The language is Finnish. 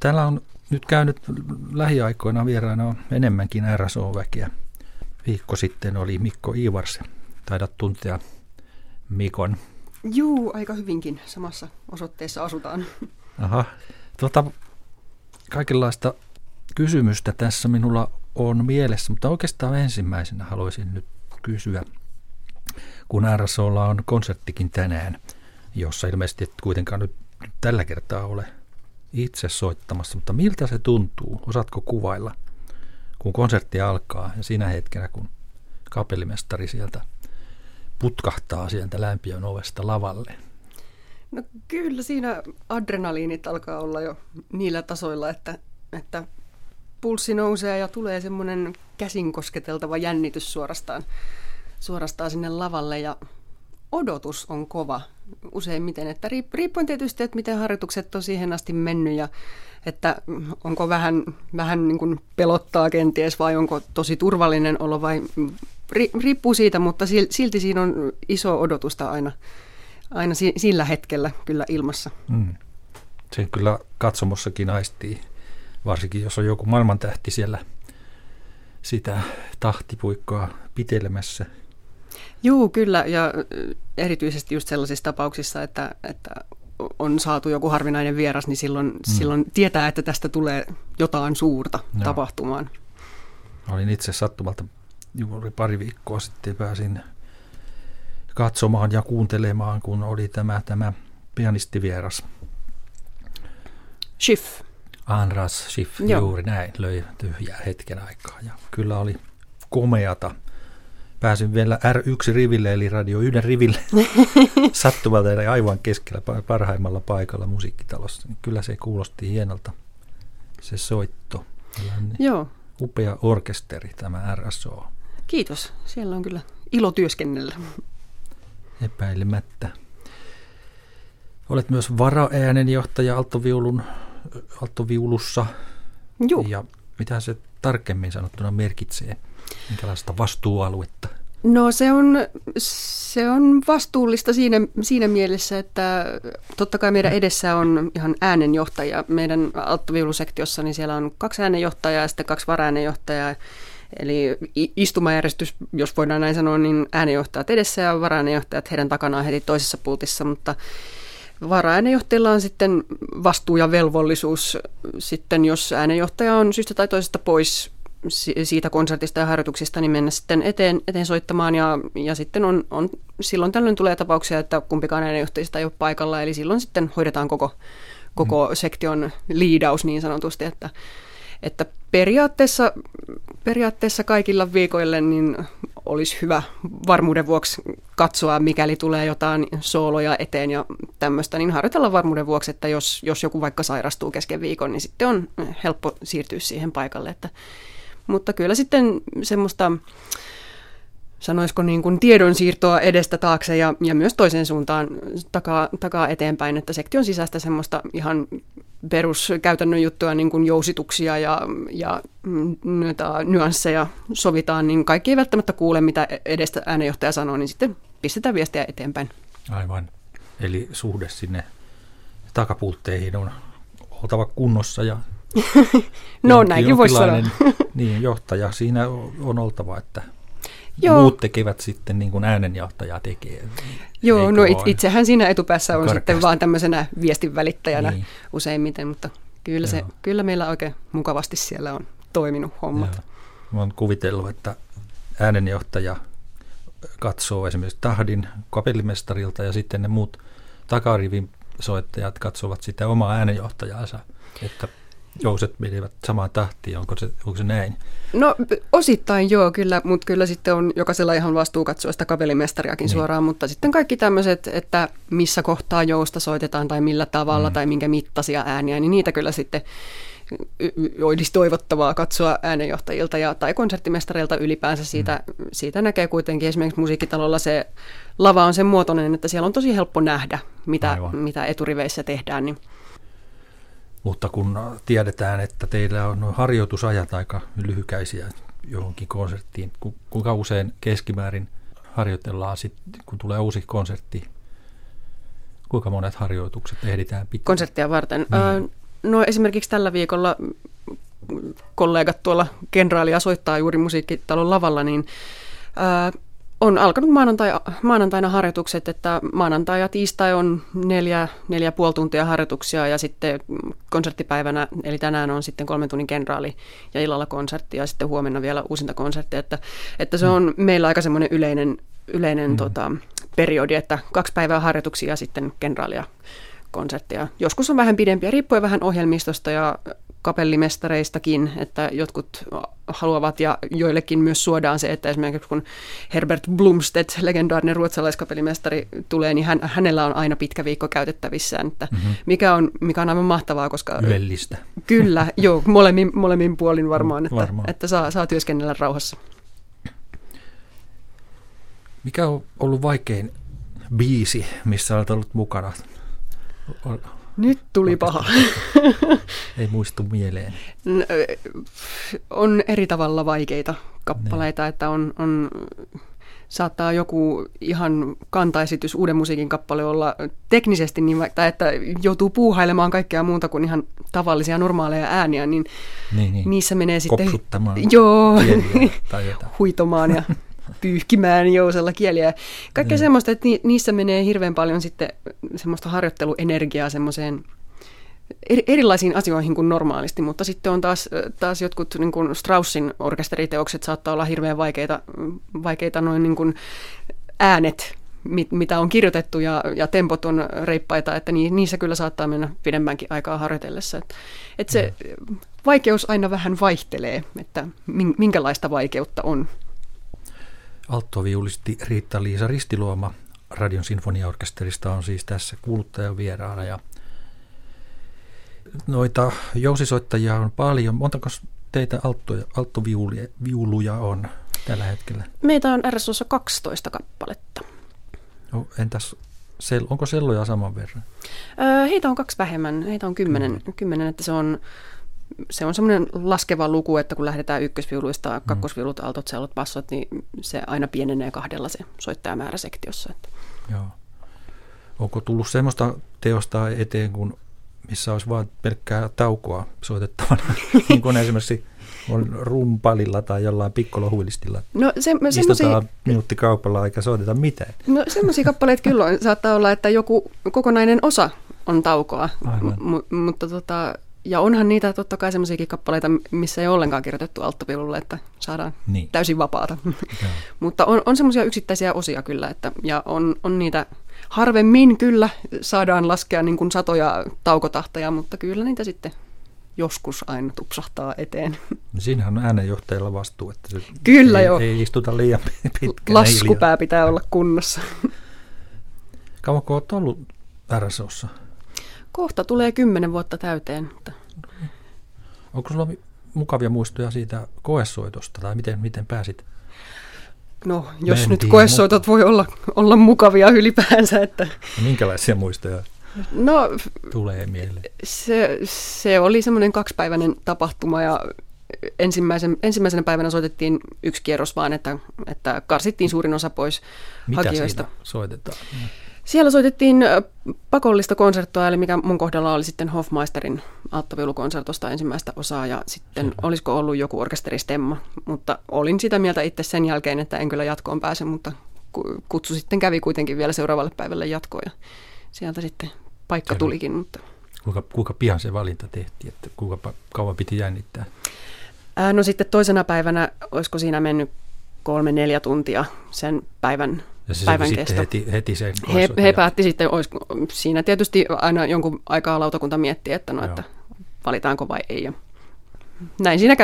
Täällä on nyt käynyt lähiaikoina vieraana enemmänkin RSO-väkeä. Viikko sitten oli Mikko Iivars. Taidat tuntea Mikon. Juu, aika hyvinkin. Samassa osoitteessa asutaan. Aha. Tuota, kaikenlaista kysymystä tässä minulla on mielessä, mutta oikeastaan ensimmäisenä haluaisin nyt kysyä, kun RSOlla on konserttikin tänään, jossa ilmeisesti et kuitenkaan nyt tällä kertaa ole itse soittamassa, mutta miltä se tuntuu? Osaatko kuvailla, kun konsertti alkaa ja siinä hetkenä, kun kapellimestari sieltä putkahtaa sieltä lämpiön ovesta lavalle? No kyllä siinä adrenaliinit alkaa olla jo niillä tasoilla, että, että pulssi nousee ja tulee semmoinen käsin kosketeltava jännitys suorastaan, suorastaan sinne lavalle ja odotus on kova useimmiten, että riippuen tietysti, että miten harjoitukset on siihen asti mennyt ja että onko vähän, vähän niin kuin pelottaa kenties vai onko tosi turvallinen olo vai riippuu siitä, mutta silti siinä on iso odotusta aina, aina sillä hetkellä kyllä ilmassa. Mm. Sen kyllä katsomossakin aistii, varsinkin jos on joku maailmantähti siellä sitä tahtipuikkoa pitelemässä – Joo, kyllä, ja erityisesti just sellaisissa tapauksissa, että, että on saatu joku harvinainen vieras, niin silloin, mm. silloin tietää, että tästä tulee jotain suurta Joo. tapahtumaan. Olin itse sattumalta juuri pari viikkoa sitten pääsin katsomaan ja kuuntelemaan, kun oli tämä, tämä pianistivieras. Schiff. Anras Schiff, Joo. juuri näin, löi tyhjää hetken aikaa. Ja kyllä oli komeata pääsin vielä R1-riville, eli radio yhden riville sattumalta eli aivan keskellä parhaimmalla paikalla musiikkitalossa. Niin kyllä se kuulosti hienolta se soitto. Joo. Upea orkesteri tämä RSO. Kiitos. Siellä on kyllä ilo työskennellä. Epäilemättä. Olet myös varaäänenjohtaja altoviulun, altoviulussa. Joo. Ja mitä se tarkemmin sanottuna merkitsee? Minkälaista vastuualuetta? No se on, se on vastuullista siinä, siinä mielessä, että totta kai meidän edessä on ihan äänenjohtaja. Meidän alttoviulusektiossa niin siellä on kaksi äänenjohtajaa ja sitten kaksi varaäänenjohtajaa. Eli istumajärjestys, jos voidaan näin sanoa, niin äänenjohtajat edessä ja varaäänenjohtajat heidän takanaan heti toisessa pultissa, mutta varaäänenjohtajilla on sitten vastuu ja velvollisuus sitten, jos äänenjohtaja on syystä tai toisesta pois siitä konsertista ja harjoituksista, niin mennä sitten eteen, eteen soittamaan ja, ja sitten on, on, silloin tällöin tulee tapauksia, että kumpikaan äänenjohtajista ei ole paikalla, eli silloin sitten hoidetaan koko, koko mm. sektion liidaus niin sanotusti, että, että periaatteessa, periaatteessa kaikilla viikoille niin olisi hyvä varmuuden vuoksi katsoa, mikäli tulee jotain sooloja eteen ja tämmöistä, niin harjoitella varmuuden vuoksi, että jos, jos joku vaikka sairastuu kesken viikon, niin sitten on helppo siirtyä siihen paikalle, että mutta kyllä sitten semmoista, sanoisiko niin kuin tiedonsiirtoa edestä taakse ja, ja myös toiseen suuntaan takaa, takaa eteenpäin, että sektion sisäistä semmoista ihan peruskäytännön juttuja, niin kuin jousituksia ja, ja noita nyansseja sovitaan, niin kaikki ei välttämättä kuule, mitä edestä äänenjohtaja sanoo, niin sitten pistetään viestiä eteenpäin. Aivan. Eli suhde sinne takapultteihin on oltava kunnossa ja no näinkin voisi sanoa. niin, johtaja siinä on oltava, että Joo. muut tekevät sitten niin kuin äänenjohtaja tekee. Joo, no it, itsehän siinä etupäässä on karkeasti. sitten vaan tämmöisenä viestinvälittäjänä niin. useimmiten, mutta kyllä, se, kyllä meillä oikein mukavasti siellä on toiminut hommat. Joo. Mä oon kuvitellut, että äänenjohtaja katsoo esimerkiksi tahdin kapellimestarilta ja sitten ne muut takarivin soittajat katsovat sitä omaa äänenjohtajaansa, että jouset menevät samaan tahtiin, onko se, onko se näin? No osittain joo, kyllä, mutta kyllä sitten on jokaisella ihan vastuu katsoa sitä kavelimestariakin niin. suoraan, mutta sitten kaikki tämmöiset, että missä kohtaa jousta soitetaan tai millä tavalla mm. tai minkä mittaisia ääniä, niin niitä kyllä sitten olisi toivottavaa katsoa äänenjohtajilta ja, tai konserttimestareilta ylipäänsä. Siitä, mm. siitä näkee kuitenkin esimerkiksi musiikkitalolla se lava on sen muotoinen, että siellä on tosi helppo nähdä, mitä, mitä eturiveissä tehdään. Niin mutta kun tiedetään, että teillä on harjoitusajat aika lyhykäisiä johonkin konserttiin, kuinka usein keskimäärin harjoitellaan, sit, kun tulee uusi konsertti, kuinka monet harjoitukset ehditään pitää? Konserttia varten. Niin. no esimerkiksi tällä viikolla kollegat tuolla kenraalia soittaa juuri musiikkitalon lavalla, niin on alkanut maanantai, maanantaina harjoitukset, että maanantai ja tiistai on neljä, neljä puoli tuntia harjoituksia ja sitten konserttipäivänä, eli tänään on sitten kolmen tunnin kenraali ja illalla konsertti ja sitten huomenna vielä uusinta konsertti, että, että se on meillä aika semmoinen yleinen, yleinen mm. tota, periodi, että kaksi päivää harjoituksia ja sitten kenraalia konsertteja. Joskus on vähän pidempiä, riippuen vähän ohjelmistosta ja kapellimestareistakin, että jotkut haluavat ja joillekin myös suodaan se, että esimerkiksi kun Herbert Blumstedt, legendaarinen ruotsalaiskapellimestari, tulee, niin hän, hänellä on aina pitkä viikko käytettävissään, että mm-hmm. mikä, on, mikä on aivan mahtavaa, koska... Ylellistä. Kyllä, joo, molemmin, molemmin puolin varmaan, että, varmaan. että saa, saa työskennellä rauhassa. Mikä on ollut vaikein biisi, missä olet ollut mukana? Nyt tuli paha. Ei muistu mieleen. On eri tavalla vaikeita kappaleita, ne. että on, on, saattaa joku ihan kantaesitys, uuden musiikin kappale olla teknisesti niin, tai että joutuu puuhailemaan kaikkea muuta kuin ihan tavallisia normaaleja ääniä, niin, niin, niin. niissä menee sitten... Joo, tai huitomaan ja pyyhkimään jousella kieliä. Kaikkea mm. semmoista, että ni, niissä menee hirveän paljon sitten semmoista harjoitteluenergiaa semmoiseen erilaisiin asioihin kuin normaalisti, mutta sitten on taas, taas jotkut niin kuin Straussin orkesteriteokset saattaa olla hirveän vaikeita, vaikeita noin niin kuin äänet, mit, mitä on kirjoitettu ja, ja tempot on reippaita, että ni, niissä kyllä saattaa mennä pidemmänkin aikaa harjoitellessa. Että, että se mm. vaikeus aina vähän vaihtelee, että minkälaista vaikeutta on. Alttoviulisti Riitta-Liisa Ristiluoma Radion sinfoniaorkesterista on siis tässä kuuluttajan vieraana ja noita jousisoittajia on paljon. Montako teitä alttoja, alttoviuluja on tällä hetkellä? Meitä on RSOssa 12 kappaletta. No, entäs sel, onko selloja saman verran? Öö, heitä on kaksi vähemmän. Heitä on kymmenen, mm. kymmenen että se on se on semmoinen laskeva luku, että kun lähdetään ykkösviuluista, mm. kakkosviulut, altot, sellot, passot, niin se aina pienenee kahdella se soittajamäärä sektiossa. Että. Joo. Onko tullut semmoista teosta eteen, kun missä olisi vain pelkkää taukoa soitettavana, niin kuin esimerkiksi on rumpalilla tai jollain pikkolohuilistilla. No se, semmosia... Istutaan minuutti kaupalla eikä soiteta mitään. No semmoisia kappaleita kyllä on. Saattaa olla, että joku kokonainen osa on taukoa, M- mutta tota, ja onhan niitä totta kai semmoisiakin kappaleita, missä ei ole ollenkaan kirjoitettu alttopilulle, että saadaan niin. täysin vapaata. Mutta on, on semmoisia yksittäisiä osia kyllä, että, ja on, on niitä harvemmin kyllä saadaan laskea niin kuin satoja taukotahtoja, mutta kyllä niitä sitten joskus aina tupsahtaa eteen. No siinähän on äänenjohtajalla vastuu, että se kyllä ei, jo. ei istuta liian pitkään. Laskupää pitää olla kunnossa. Kauanko olet ollut RSOssa? Kohta tulee kymmenen vuotta täyteen. Mutta... Onko sulla mukavia muistoja siitä koesoitosta tai miten, miten pääsit? No, jos Mentiin, nyt koesoitot voi olla, olla mukavia ylipäänsä. Että... No, minkälaisia muistoja no, tulee mieleen? Se, se oli semmoinen kaksipäiväinen tapahtuma ja ensimmäisen, ensimmäisenä päivänä soitettiin yksi kierros vaan, että, että karsittiin suurin osa pois Mitä hakijoista. Mitä soitetaan? Siellä soitettiin pakollista konserttoa, eli mikä mun kohdalla oli sitten Hofmeisterin alttoviulukonsertosta ensimmäistä osaa, ja sitten olisiko ollut joku orkesteristemma, mutta olin sitä mieltä itse sen jälkeen, että en kyllä jatkoon pääse, mutta kutsu sitten kävi kuitenkin vielä seuraavalle päivälle jatkoon, ja sieltä sitten paikka tulikin. Mutta... Kuinka, kuinka pian se valinta tehtiin, että kuinka kauan piti jännittää? Ää, no sitten toisena päivänä, olisiko siinä mennyt kolme, neljä tuntia sen päivän ja se päivän kesto. Heti, heti sen he, he päätti sitten, olisi, siinä tietysti aina jonkun aikaa lautakunta miettii, että, no, että valitaanko vai ei. Ja näin siinä kävi.